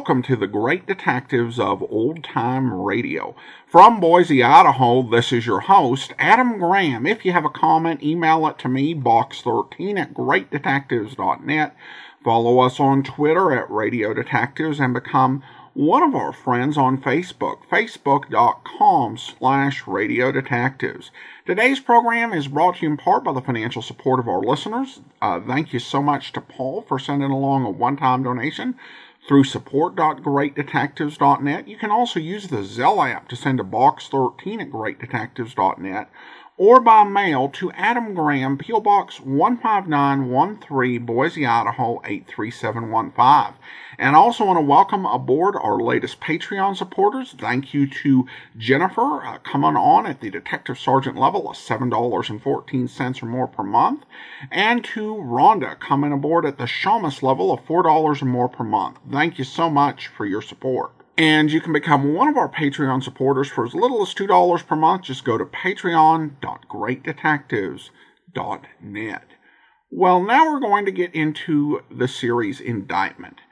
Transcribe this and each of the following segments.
Welcome to the Great Detectives of Old Time Radio. From Boise, Idaho, this is your host, Adam Graham. If you have a comment, email it to me, box13 at greatdetectives.net. Follow us on Twitter at Radio Detectives and become one of our friends on Facebook, facebook.com slash Radio Detectives. Today's program is brought to you in part by the financial support of our listeners. Uh, thank you so much to Paul for sending along a one-time donation through support.greatdetectives.net. You can also use the Zelle app to send a box 13 at greatdetectives.net or by mail to Adam Graham, P.O. Box 15913, Boise, Idaho 83715. And I also want to welcome aboard our latest Patreon supporters. Thank you to Jennifer uh, coming on at the Detective Sergeant level of $7.14 or more per month, and to Rhonda coming aboard at the Shamus level of $4 or more per month. Thank you so much for your support. And you can become one of our Patreon supporters for as little as $2 per month. Just go to patreon.greatdetectives.net. Well, now we're going to get into the series Indictment.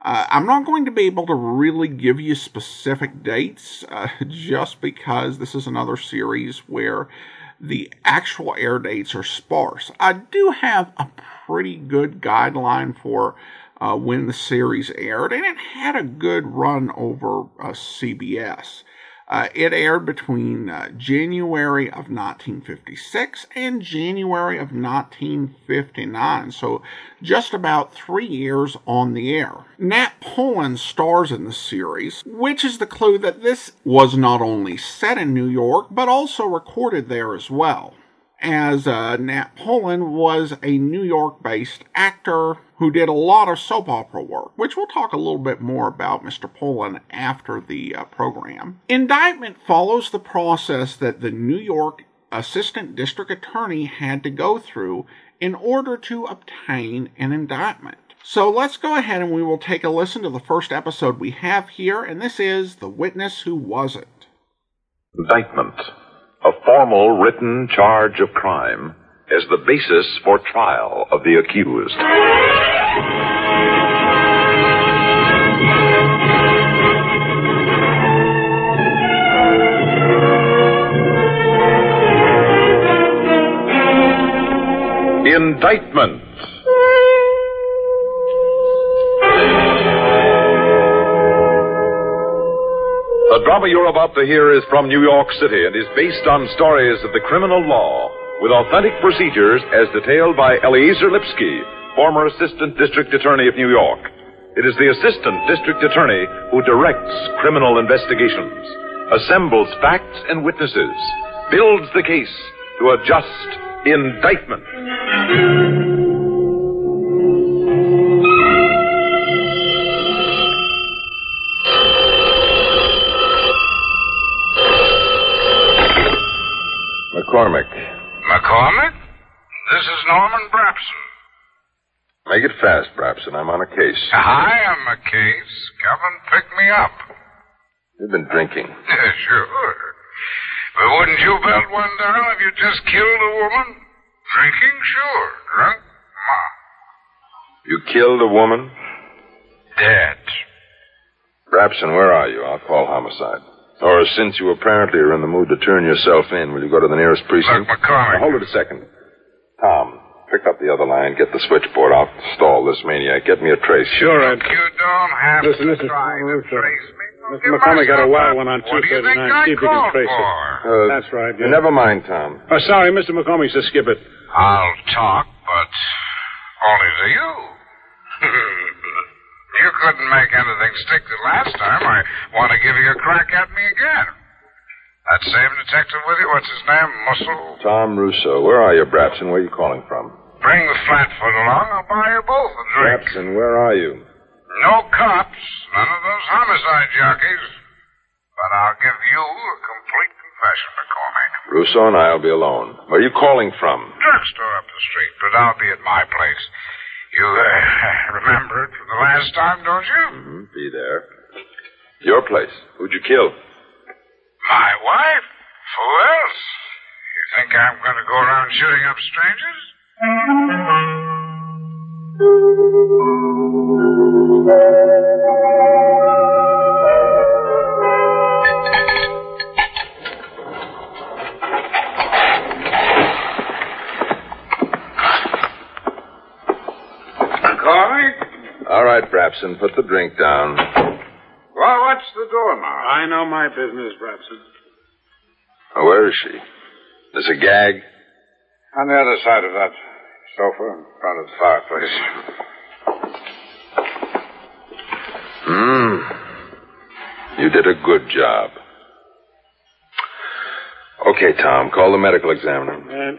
Uh, I'm not going to be able to really give you specific dates uh, just because this is another series where the actual air dates are sparse. I do have a pretty good guideline for uh, when the series aired, and it had a good run over uh, CBS. Uh, it aired between uh, January of 1956 and January of 1959, so just about three years on the air. Nat Polen stars in the series, which is the clue that this was not only set in New York, but also recorded there as well as uh, Nat Polen was a New York based actor who did a lot of soap opera work, which we'll talk a little bit more about Mr. Polen after the uh, program. Indictment follows the process that the New York Assistant District Attorney had to go through in order to obtain an indictment. So let's go ahead and we will take a listen to the first episode we have here, and this is The Witness Who Wasn't. Indictment a formal written charge of crime as the basis for trial of the accused. Indictment. The drama you're about to hear is from New York City and is based on stories of the criminal law with authentic procedures as detailed by Eleazar Lipsky, former Assistant District Attorney of New York. It is the Assistant District Attorney who directs criminal investigations, assembles facts and witnesses, builds the case to a just indictment. McCormick. McCormick? This is Norman Brabson. Make it fast, Brabson. I'm on a case. I am a case. Come and pick me up. You've been drinking. Yeah, sure. But wouldn't you belt one down if you just killed a woman? Drinking, sure. Drunk, ma. You killed a woman? Dead. Brabson, where are you? I'll call homicide. Or since you apparently are in the mood to turn yourself in, will you go to the nearest precinct? Look, McCormick. Now, hold it a second. Tom, pick up the other line, get the switchboard. I'll stall this maniac. Get me a trace. Sure, Ed. You don't have Listen, to listen. try to trace me. Mr. give McCormick got a wild one on What do you think 239. See if you can called trace it. Uh, That's right, yeah. Never mind, Tom. Oh, sorry, Mr. McCormick says skip it. I'll talk, but only to you. you couldn't make anything stick the last time. I want to give you a crack at me again. That same detective with you, what's his name? Muscle? Tom Russo. Where are you, Brabson? Where are you calling from? Bring the flatfoot along. I'll buy you both a drink. Brabson, where are you? No cops. None of those homicide jockeys. But I'll give you a complete confession, McCormick. Russo and I'll be alone. Where are you calling from? Drugstore up the street, but I'll be at my place. You uh, remember it from the last time, don't you? Mm-hmm. Be there. Your place. Who'd you kill? My wife? Who else? You think I'm going to go around shooting up strangers? McCormick? All right, Brabson, put the drink down. Well, what's the door now? I know my business, Brabson. Oh, where is she? There's a gag. On the other side of that sofa in front of the fireplace. Hmm. You did a good job. Okay, Tom, call the medical examiner. And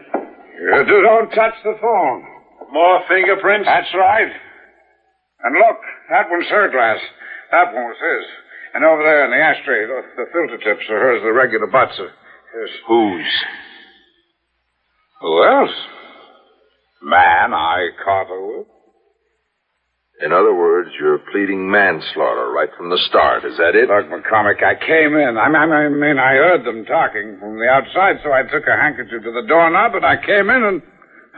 You don't touch the phone. More fingerprints? That's right. And look, that one's her glass. That one was his. And over there in the ashtray, the, the filter tips are hers, the regular butts are his. Whose? Who else? Man I caught her with. In other words, you're pleading manslaughter right from the start. Is that it? Look, McCormick, I came in. I mean, I mean, I heard them talking from the outside, so I took a handkerchief to the doorknob, and I came in and,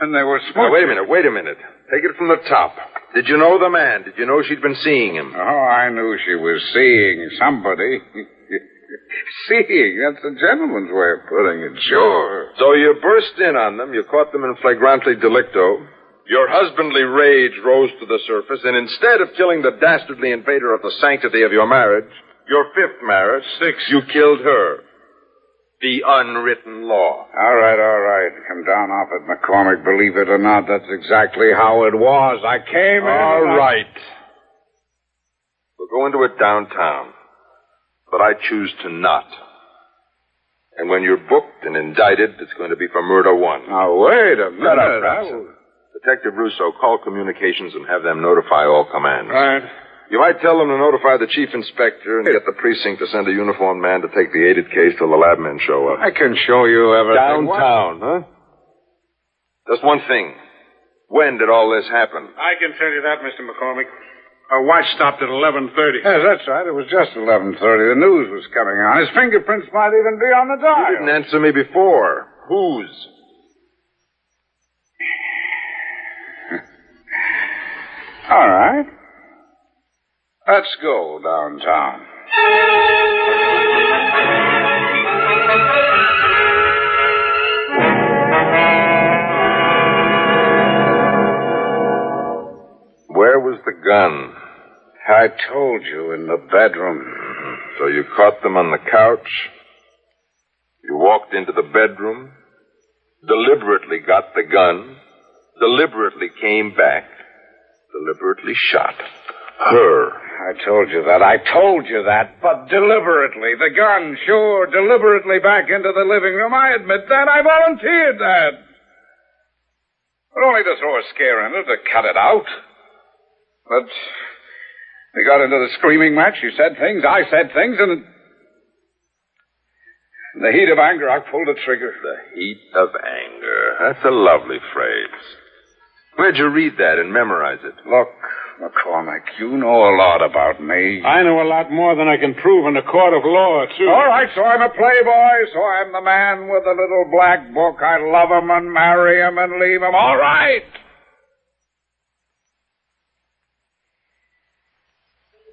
and they were Now, wait a minute, wait a minute. Take it from the top. Did you know the man? Did you know she'd been seeing him? Oh, I knew she was seeing somebody. seeing, that's a gentleman's way of putting it, sure. So you burst in on them, you caught them in flagrante delicto. Your husbandly rage rose to the surface, and instead of killing the dastardly invader of the sanctity of your marriage, your fifth marriage, six, you killed her. The unwritten law. All right, all right. Come down off it, McCormick. Believe it or not, that's exactly how it was. I came in. All and I- We'll go into it downtown. But I choose to not. And when you're booked and indicted, it's going to be for murder one. Now, wait a minute. Shut up, will- Detective Russo, call communications and have them notify all commands. Right. You might tell them to notify the chief inspector and get the precinct to send a uniformed man to take the aided case till the lab men show up. I can show you everything. Downtown, huh? Just one thing. When did all this happen? I can tell you that, Mr. McCormick. Our watch stopped at 11.30. Yes, that's right. It was just 11.30. The news was coming on. His fingerprints might even be on the dial. You didn't answer me before. Whose? Let's go downtown. Where was the gun? I told you in the bedroom. Mm-hmm. So you caught them on the couch. You walked into the bedroom, deliberately got the gun, deliberately came back, deliberately shot her. I told you that. I told you that. But deliberately. The gun, sure, deliberately back into the living room. I admit that. I volunteered that. But only to throw a scare in it, to cut it out. But we got into the screaming match. You said things, I said things, and in the heat of anger, I pulled the trigger. The heat of anger. That's a lovely phrase. Where'd you read that and memorize it? Look, McCormick, you know a lot about me. I know a lot more than I can prove in a court of law, too. All right, so I'm a playboy, so I'm the man with the little black book. I love him and marry him and leave him. All right.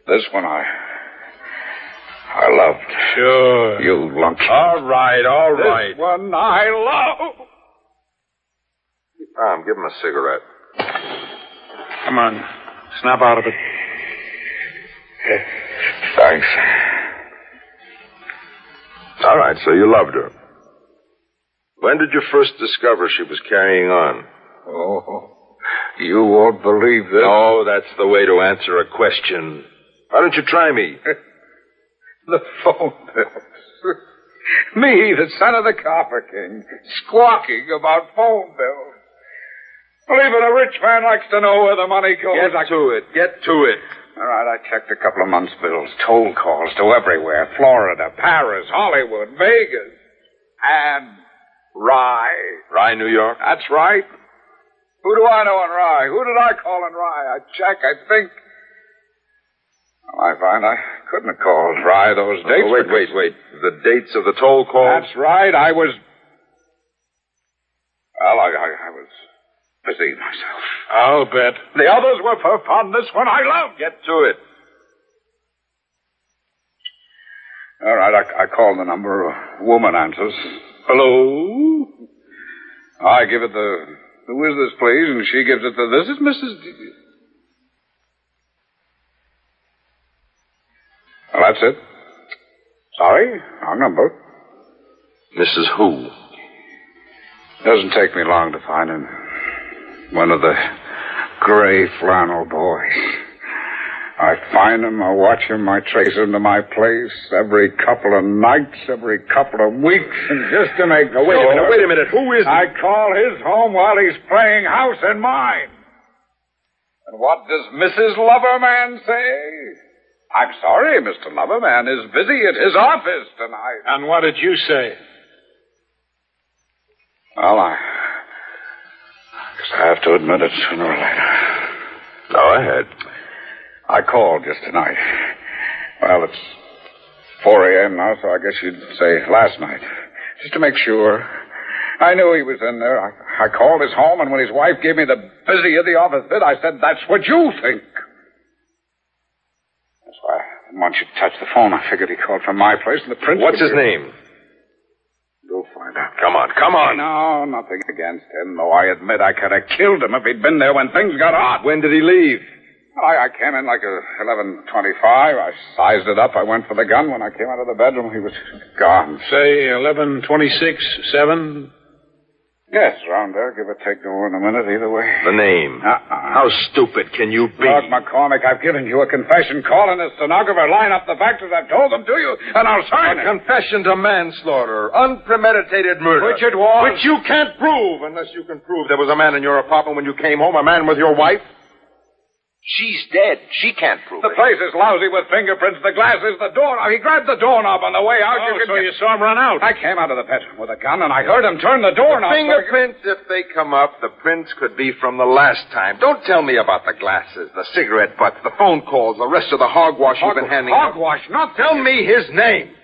This one I. I loved. Sure. You lunk. All right, all right. This one I love. Tom, give him a cigarette. Come on. Snap out of it. Thanks. All right, so you loved her. When did you first discover she was carrying on? Oh, you won't believe this. Oh, that's the way to answer a question. Why don't you try me? the phone bills. me, the son of the Copper King, squawking about phone bills. Well, even a rich man likes to know where the money goes. Get to it. Get to it. All right, I checked a couple of months' bills, toll calls to everywhere Florida, Paris, Hollywood, Vegas, and Rye. Rye, New York? That's right. Who do I know in Rye? Who did I call in Rye? I check, I think. Well, I find I couldn't have called Rye those oh, dates. Oh, wait, wait, wait. The dates of the toll calls? That's right. I was. Well, I, I, I was busy myself. I'll bet. The others were for fun. This one I loved. Get to it. All right, I, I call the number. A woman answers. Hello? I give it the. Who is this, please? And she gives it the. This is Mrs. D- well, that's it. Sorry, wrong number. Mrs. Who? Doesn't take me long to find him. One of the gray flannel boys. I find him, I watch him, I trace him to my place every couple of nights, every couple of weeks, and just to make Now, wait a minute, wait a minute. Who is he? I call his home while he's playing house in mine. And what does Mrs. Loverman say? I'm sorry, Mr. Loverman is busy at his office tonight. And what did you say? Well, I I have to admit it sooner or later. Go ahead. I called just tonight. Well, it's 4 a.m. now, so I guess you'd say last night. Just to make sure. I knew he was in there. I, I called his home, and when his wife gave me the busy at the office bit, I said, that's what you think. That's why I didn't want you to touch the phone, I figured he called from my place, and the prince... What's his name? You'll find out. Come on, come on. No, nothing against him, though I admit I could have killed him if he'd been there when things got hot. When did he leave? I, I came in like a eleven twenty-five. I sized it up. I went for the gun. When I came out of the bedroom, he was gone. Say 1126, 7. Yes, round there. Give or take over in a minute, either way. The name. Uh-uh. How stupid can you be? Look, McCormick, I've given you a confession. Call in a stenographer. Line up the facts as I've told them to you, and I'll sign A it. confession to manslaughter, unpremeditated murder. Which it was. Which you can't prove unless you can prove there was a man in your apartment when you came home, a man with your wife. She's dead. She can't prove The it. The place is lousy with fingerprints. The glass is the doorknob. He grabbed the doorknob on the way out. Oh, you so get- you saw him run out. I came out of the bedroom with a gun, and I heard him turn the doorknob. Fingerprints, if they come up, the prints could be from the last time. Don't tell me about the glasses, the cigarette butts, the phone calls, the rest of the hogwash you've been handing out. Hogwash, not Tell me his name.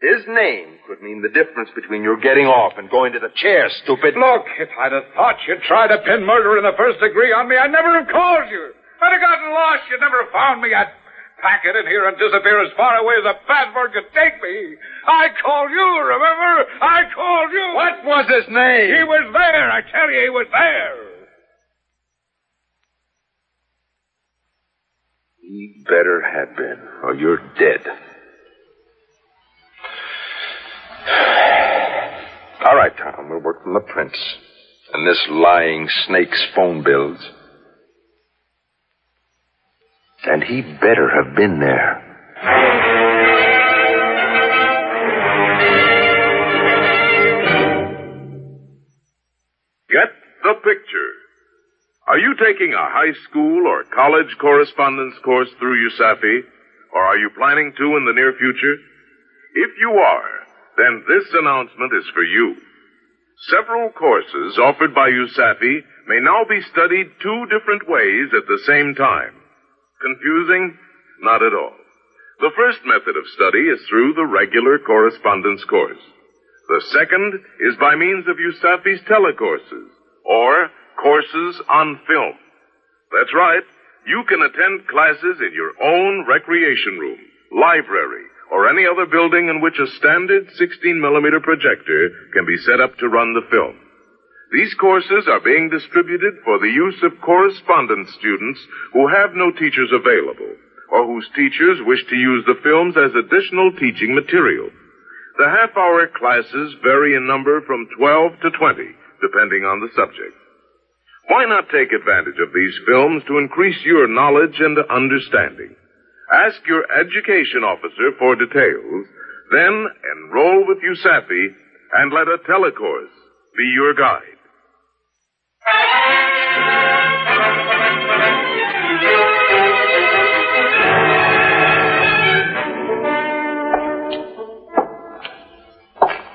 His name could mean the difference between your getting off and going to the chair, stupid. Look, if I'd have thought you'd try to pin murder in the first degree on me, I'd never have called you. I'd have gotten lost. You'd never have found me. I'd pack it in here and disappear as far away as a passport could take me. I called you, remember? I called you. What was his name? He was there. I tell you, he was there. He better have been, or you're dead. All right, Tom, we'll work from the prints. And this lying snake's phone bills. And he better have been there. Get the picture. Are you taking a high school or college correspondence course through USAFI, or are you planning to in the near future? If you are, then this announcement is for you. Several courses offered by USAFI may now be studied two different ways at the same time. Confusing? Not at all. The first method of study is through the regular correspondence course. The second is by means of USAFI's telecourses, or courses on film. That's right. You can attend classes in your own recreation room, library, or any other building in which a standard 16 millimeter projector can be set up to run the film. These courses are being distributed for the use of correspondence students who have no teachers available or whose teachers wish to use the films as additional teaching material. The half-hour classes vary in number from 12 to 20, depending on the subject. Why not take advantage of these films to increase your knowledge and understanding? Ask your education officer for details, then enroll with USAFI and let a telecourse be your guide.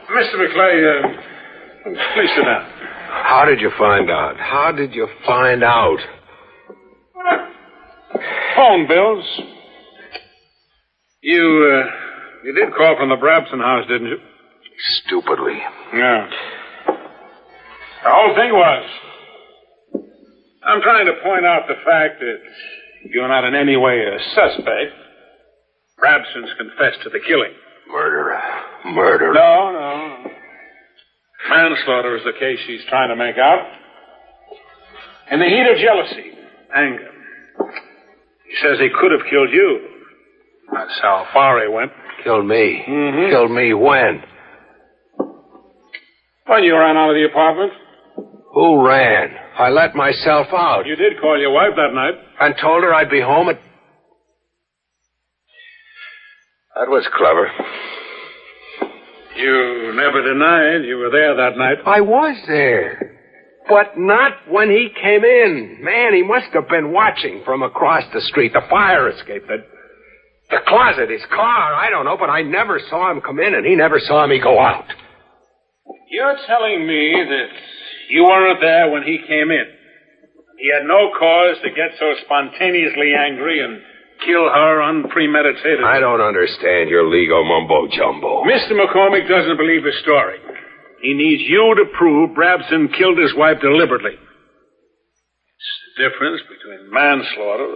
Mr. McClay, uh, please sit down. How did you find out? How did you find out? Phone bills. You, uh, you did call from the Brabson house, didn't you? Stupidly. Yeah. The whole thing was. I'm trying to point out the fact that you're not in any way a suspect. Brabson's confessed to the killing. Murder. Murder. No, no. Manslaughter is the case she's trying to make out. In the heat of jealousy, anger. He says he could have killed you. That's how far he went. Killed me. Mhm. Killed me when? When you ran out of the apartment, Who ran? I let myself out you did call your wife that night. and told her I'd be home at. That was clever. You never denied you were there that night. I was there. But not when he came in. Man, he must have been watching from across the street. The fire escape, the, the closet, his car, I don't know, but I never saw him come in and he never saw me go out. You're telling me that you weren't there when he came in. He had no cause to get so spontaneously angry and kill her unpremeditated. I don't understand your legal mumbo jumbo. Mr. McCormick doesn't believe his story. He needs you to prove Brabson killed his wife deliberately. It's the difference between manslaughter,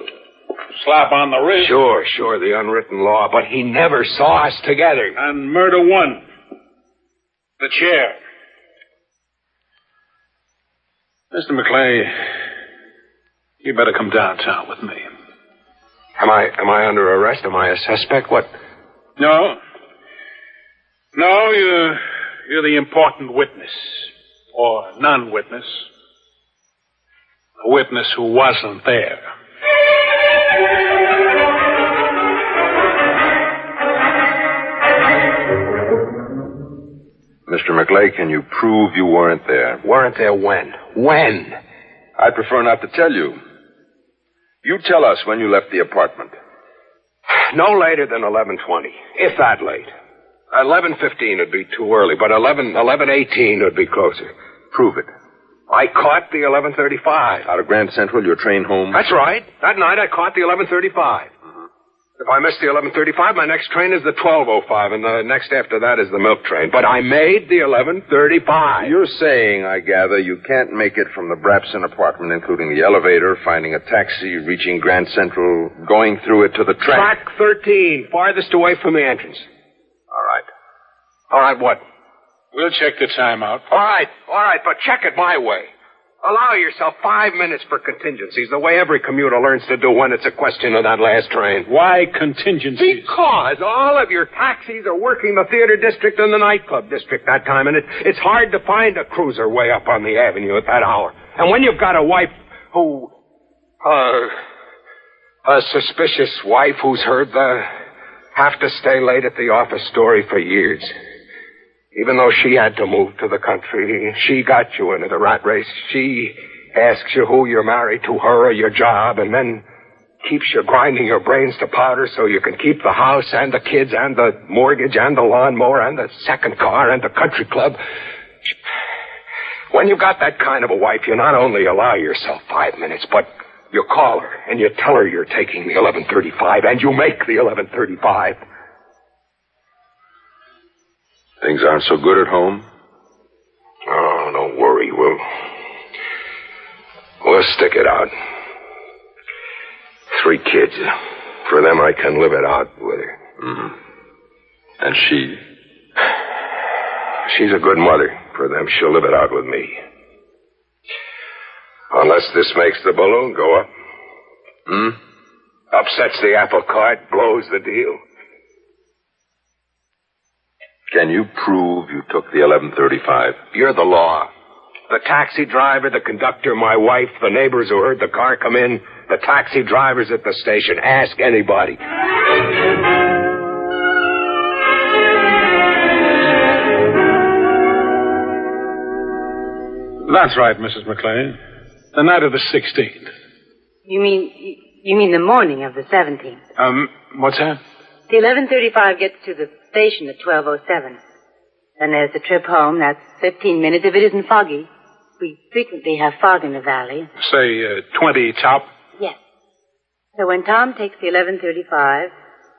slap on the wrist, Sure, sure, the unwritten law, but he never saw us together. and murder one. The chair. Mr. McClay, you better come downtown with me. Am I am I under arrest? Am I a suspect? What? No. No, you're, you're the important witness. Or non witness. A witness who wasn't there. Mr. McClay, can you prove you weren't there? Weren't there when? When? I'd prefer not to tell you. You tell us when you left the apartment. No later than eleven twenty, if that late. Eleven fifteen would be too early, but eleven eleven eighteen would be closer. Prove it. I caught the eleven thirty five. Out of Grand Central, your train home? That's right. That night I caught the eleven thirty five. Mm-hmm. If I miss the eleven thirty five, my next train is the twelve oh five, and the next after that is the milk train. But I made the eleven thirty five. You're saying, I gather, you can't make it from the Brabson apartment, including the elevator, finding a taxi, reaching Grand Central, going through it to the track. Track thirteen, farthest away from the entrance. All right. All right, what? We'll check the time out. All right, all right, but check it my way. Allow yourself five minutes for contingencies, the way every commuter learns to do when it's a question of that last train. Why contingencies? Because all of your taxis are working the theater district and the nightclub district that time, and it, it's hard to find a cruiser way up on the avenue at that hour. And when you've got a wife who, uh, a suspicious wife who's heard the have to stay late at the office story for years. Even though she had to move to the country, she got you into the rat race. She asks you who you're married to, her or your job, and then keeps you grinding your brains to powder so you can keep the house and the kids and the mortgage and the lawnmower and the second car and the country club. When you've got that kind of a wife, you not only allow yourself five minutes, but you call her and you tell her you're taking the 1135 and you make the 1135. Things aren't so good at home? Oh, don't worry. We'll, we'll stick it out. Three kids. For them, I can live it out with her. Mm. And she? She's a good mother. For them, she'll live it out with me. Unless this makes the balloon go up. Hmm? Upsets the apple cart, blows the deal. Can you prove you took the 1135? You're the law. The taxi driver, the conductor, my wife, the neighbors who heard the car come in, the taxi drivers at the station. Ask anybody. That's right, Mrs. McLean. The night of the 16th. You mean you mean the morning of the 17th? Um, what's that? The 11:35 gets to the station at 12:07. Then there's the trip home. That's 15 minutes if it isn't foggy. We frequently have fog in the valley. Say uh, 20 top. Yes. So when Tom takes the 11:35,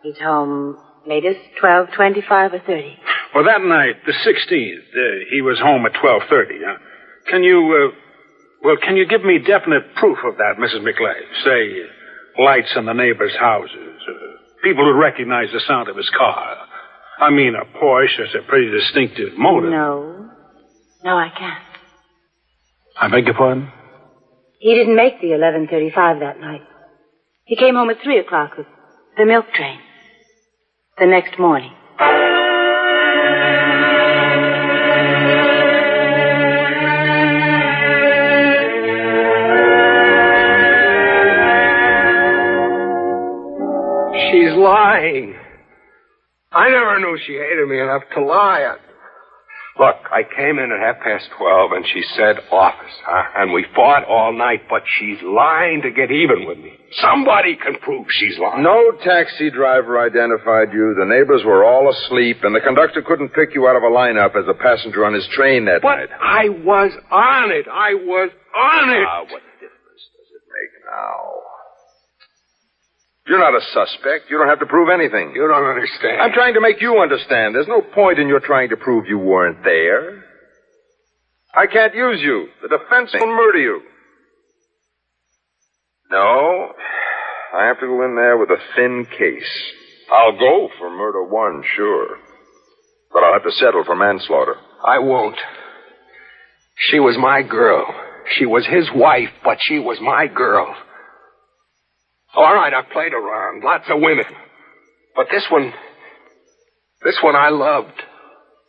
he's home latest 12:25 or 30. Well, that night, the 16th, uh, he was home at 12:30. Huh? Can you, uh, well, can you give me definite proof of that, Mrs. McLean? Say, lights in the neighbors' houses, uh, people who recognize the sound of his car. I mean, a Porsche is a pretty distinctive motor. No. No, I can't. I beg your pardon? He didn't make the 11:35 that night. He came home at 3 o'clock with the milk train. The next morning. She's lying. I never knew she hated me enough to lie. Look, I came in at half past twelve and she said office, huh? And we fought all night, but she's lying to get even with me. Somebody can prove she's lying. No taxi driver identified you. The neighbors were all asleep, and the conductor couldn't pick you out of a lineup as a passenger on his train that But night. I was on it. I was on it. Ah, what difference does it make now? You're not a suspect. You don't have to prove anything. You don't understand. I'm trying to make you understand. There's no point in your trying to prove you weren't there. I can't use you. The defense will murder you. No, I have to go in there with a thin case. I'll go for murder one, sure. But I'll have to settle for manslaughter. I won't. She was my girl. She was his wife, but she was my girl. Oh, all right, I've played around. Lots of women. But this one, this one I loved.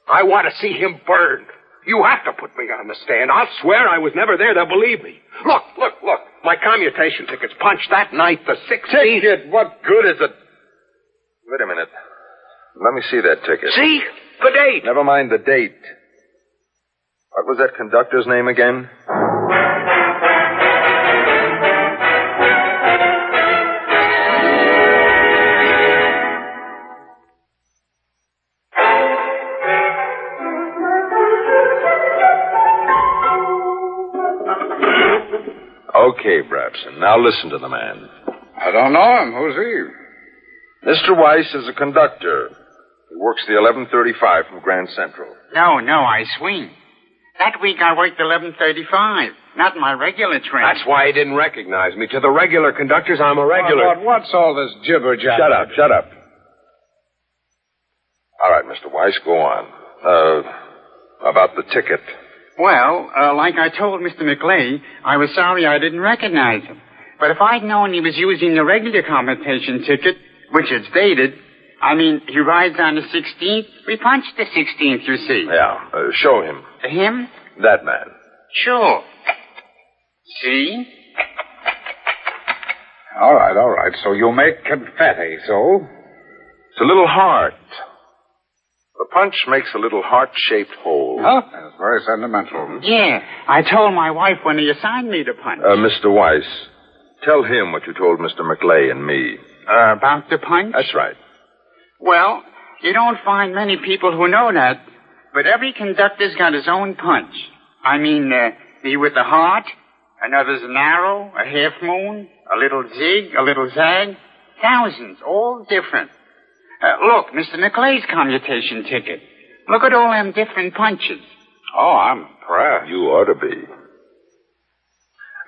I want to see him burned. You have to put me on the stand. I'll swear I was never there. They'll believe me. Look, look, look. My commutation ticket's punched that night, the 16th. Ticket? What good is it? Wait a minute. Let me see that ticket. See? The date. Never mind the date. What was that conductor's name again? Okay, Brabson. Now listen to the man. I don't know him. Who's he? Mr. Weiss is a conductor. He works the 1135 from Grand Central. No, no, I swing. That week I worked 1135, not my regular train. That's why he didn't recognize me. To the regular conductors, I'm a regular. What, what's all this jibber jabber? Shut up, shut up. All right, Mr. Weiss, go on. Uh, about the ticket. Well, uh, like I told Mr. McClay, I was sorry I didn't recognize him. But if I'd known he was using the regular commutation ticket, which is dated, I mean, he rides on the 16th, we punched the 16th, you see. Yeah, uh, show him. Him? That man. Sure. See? All right, all right. So you make confetti, so? It's a little heart. The punch makes a little heart-shaped hole. Huh? That's very sentimental. Yeah, I told my wife when he assigned me the punch. Uh, Mr. Weiss, tell him what you told Mr. McClay and me. Uh, about the punch? That's right. Well, you don't find many people who know that, but every conductor's got his own punch. I mean, uh, the with the heart, another's an arrow, a half moon, a little zig, a little zag. Thousands, all different. Uh, look, Mr. McClay's commutation ticket. Look at all them different punches. Oh, I'm impressed. You ought to be.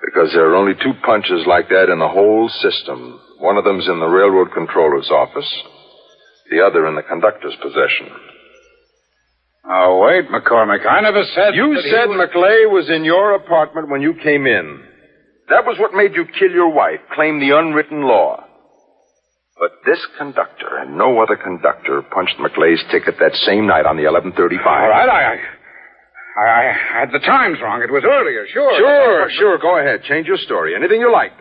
Because there are only two punches like that in the whole system. One of them's in the railroad controller's office, the other in the conductor's possession. Oh, wait, McCormick. I never said. You said was- McClay was in your apartment when you came in. That was what made you kill your wife, claim the unwritten law. But this conductor and no other conductor punched McClay's ticket that same night on the 1135. All right, I, I, I had the times wrong. It was earlier, sure. Sure, sure. Go ahead. Change your story. Anything you like.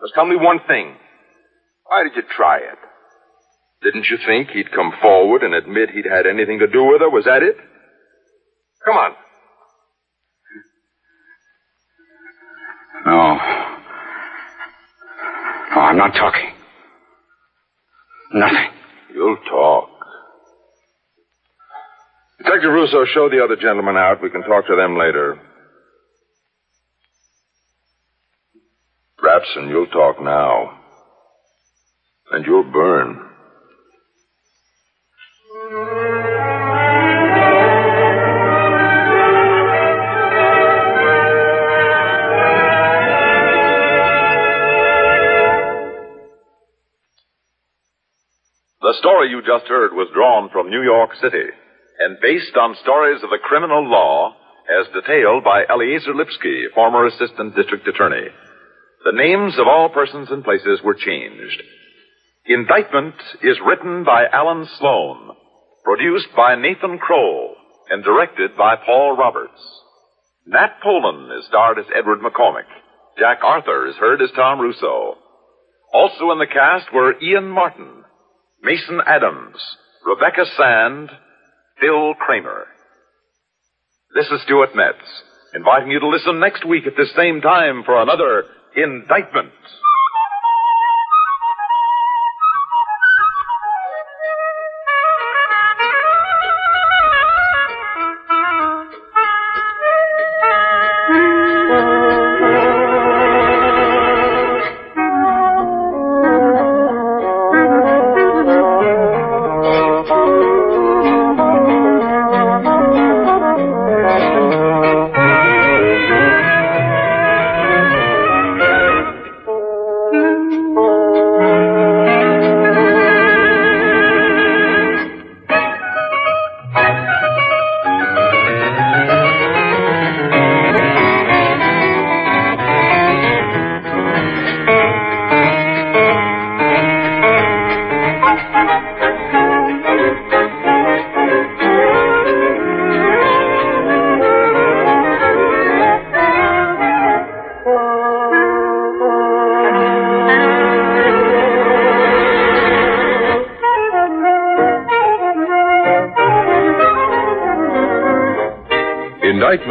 Just tell me one thing. Why did you try it? Didn't you think he'd come forward and admit he'd had anything to do with her? Was that it? Come on. No. No, I'm not talking. Nothing. You'll talk. Detective Russo, show the other gentlemen out. We can talk to them later. Rapson, you'll talk now. And you'll burn. The story you just heard was drawn from New York City and based on stories of the criminal law as detailed by Eleazar Lipsky, former assistant district attorney. The names of all persons and places were changed. Indictment is written by Alan Sloan, produced by Nathan Kroll, and directed by Paul Roberts. Nat Polen is starred as Edward McCormick. Jack Arthur is heard as Tom Russo. Also in the cast were Ian Martin, Mason Adams, Rebecca Sand, Phil Kramer. This is Stuart Metz, inviting you to listen next week at this same time for another Indictment.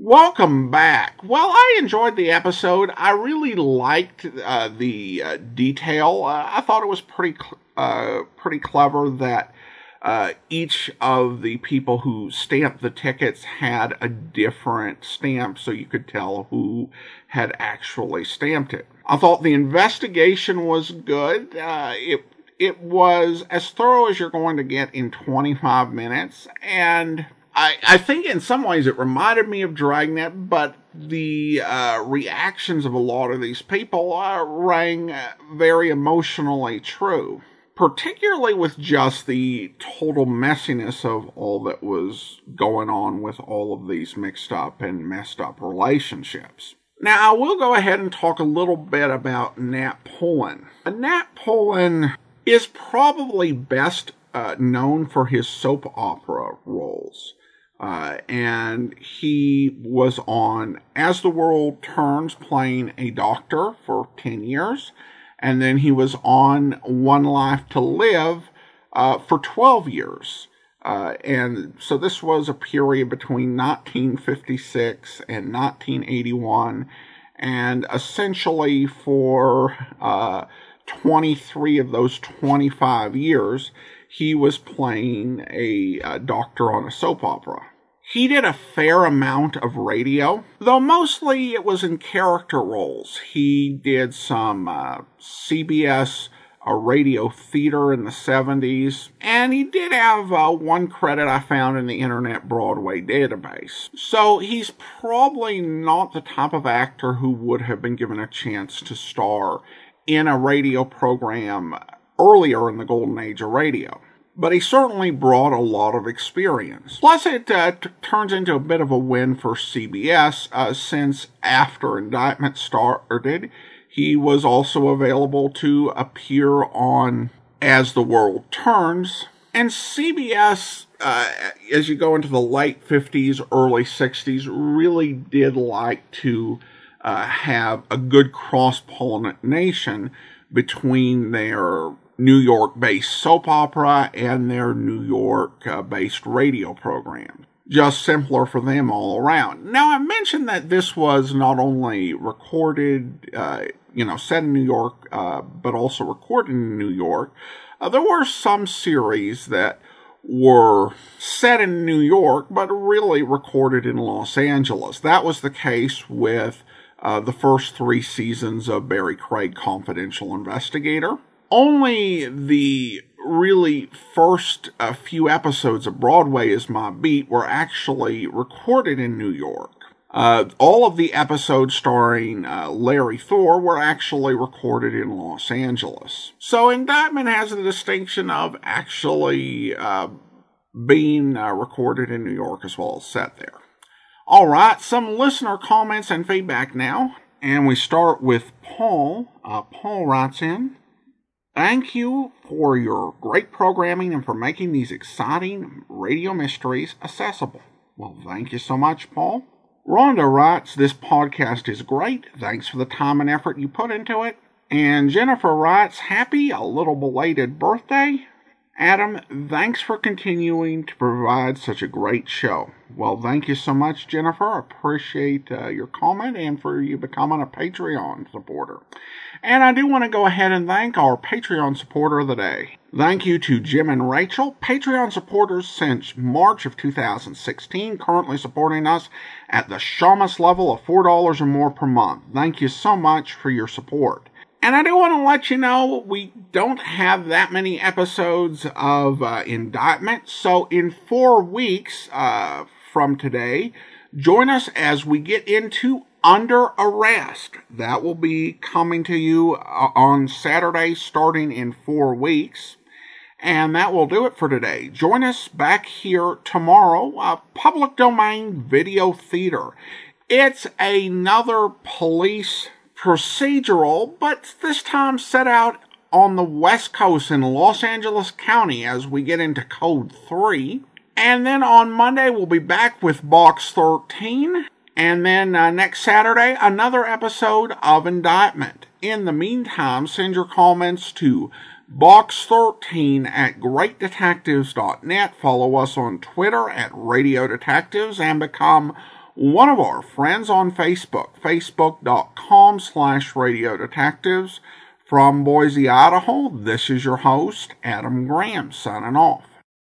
Welcome back. Well, I enjoyed the episode. I really liked uh, the uh, detail. Uh, I thought it was pretty, cl- uh, pretty clever that uh, each of the people who stamped the tickets had a different stamp, so you could tell who had actually stamped it. I thought the investigation was good. Uh, it it was as thorough as you're going to get in 25 minutes, and I, I think in some ways it reminded me of Dragnet, but the uh, reactions of a lot of these people uh, rang very emotionally true, particularly with just the total messiness of all that was going on with all of these mixed up and messed up relationships. Now, I will go ahead and talk a little bit about Nat Polen. Nat Polen is probably best uh, known for his soap opera roles. Uh, and he was on As the World Turns playing a doctor for 10 years. And then he was on One Life to Live uh, for 12 years. Uh, and so this was a period between 1956 and 1981. And essentially for uh, 23 of those 25 years, he was playing a, a doctor on a soap opera. He did a fair amount of radio, though mostly it was in character roles. He did some uh, CBS a radio theater in the 70s, and he did have uh, one credit I found in the Internet Broadway database. So he's probably not the type of actor who would have been given a chance to star in a radio program earlier in the golden age of radio. But he certainly brought a lot of experience. Plus, it uh, t- turns into a bit of a win for CBS uh, since after indictment started, he was also available to appear on As the World Turns. And CBS, uh, as you go into the late 50s, early 60s, really did like to uh, have a good cross pollination between their New York based soap opera and their New York uh, based radio program just simpler for them all around. Now, I mentioned that this was not only recorded, uh, you know, set in New York, uh, but also recorded in New York. Uh, there were some series that were set in New York, but really recorded in Los Angeles. That was the case with uh, the first three seasons of Barry Craig Confidential Investigator. Only the really first uh, few episodes of Broadway is My Beat were actually recorded in New York. Uh, all of the episodes starring uh, Larry Thor were actually recorded in Los Angeles. So Indictment has the distinction of actually uh, being uh, recorded in New York as well as set there. All right, some listener comments and feedback now. And we start with Paul. Uh, Paul writes in Thank you for your great programming and for making these exciting radio mysteries accessible. Well, thank you so much, Paul. Rhonda writes, This podcast is great. Thanks for the time and effort you put into it. And Jennifer writes, Happy, a little belated birthday. Adam, thanks for continuing to provide such a great show. Well, thank you so much, Jennifer. Appreciate uh, your comment and for you becoming a Patreon supporter. And I do want to go ahead and thank our Patreon supporter of the day. Thank you to Jim and Rachel, Patreon supporters since March of 2016, currently supporting us at the Shamus level of $4 or more per month. Thank you so much for your support. And I do want to let you know we don't have that many episodes of uh, indictment. So in four weeks uh, from today, join us as we get into Under Arrest. That will be coming to you uh, on Saturday, starting in four weeks. And that will do it for today. Join us back here tomorrow, uh, public domain video theater. It's another police procedural, but this time set out on the West Coast in Los Angeles County as we get into Code 3. And then on Monday, we'll be back with Box 13. And then uh, next Saturday, another episode of Indictment. In the meantime, send your comments to box13 at greatdetectives.net. Follow us on Twitter at Radio Detectives and become one of our friends on Facebook, facebook.com slash radio detectives. From Boise, Idaho, this is your host, Adam Graham, signing off.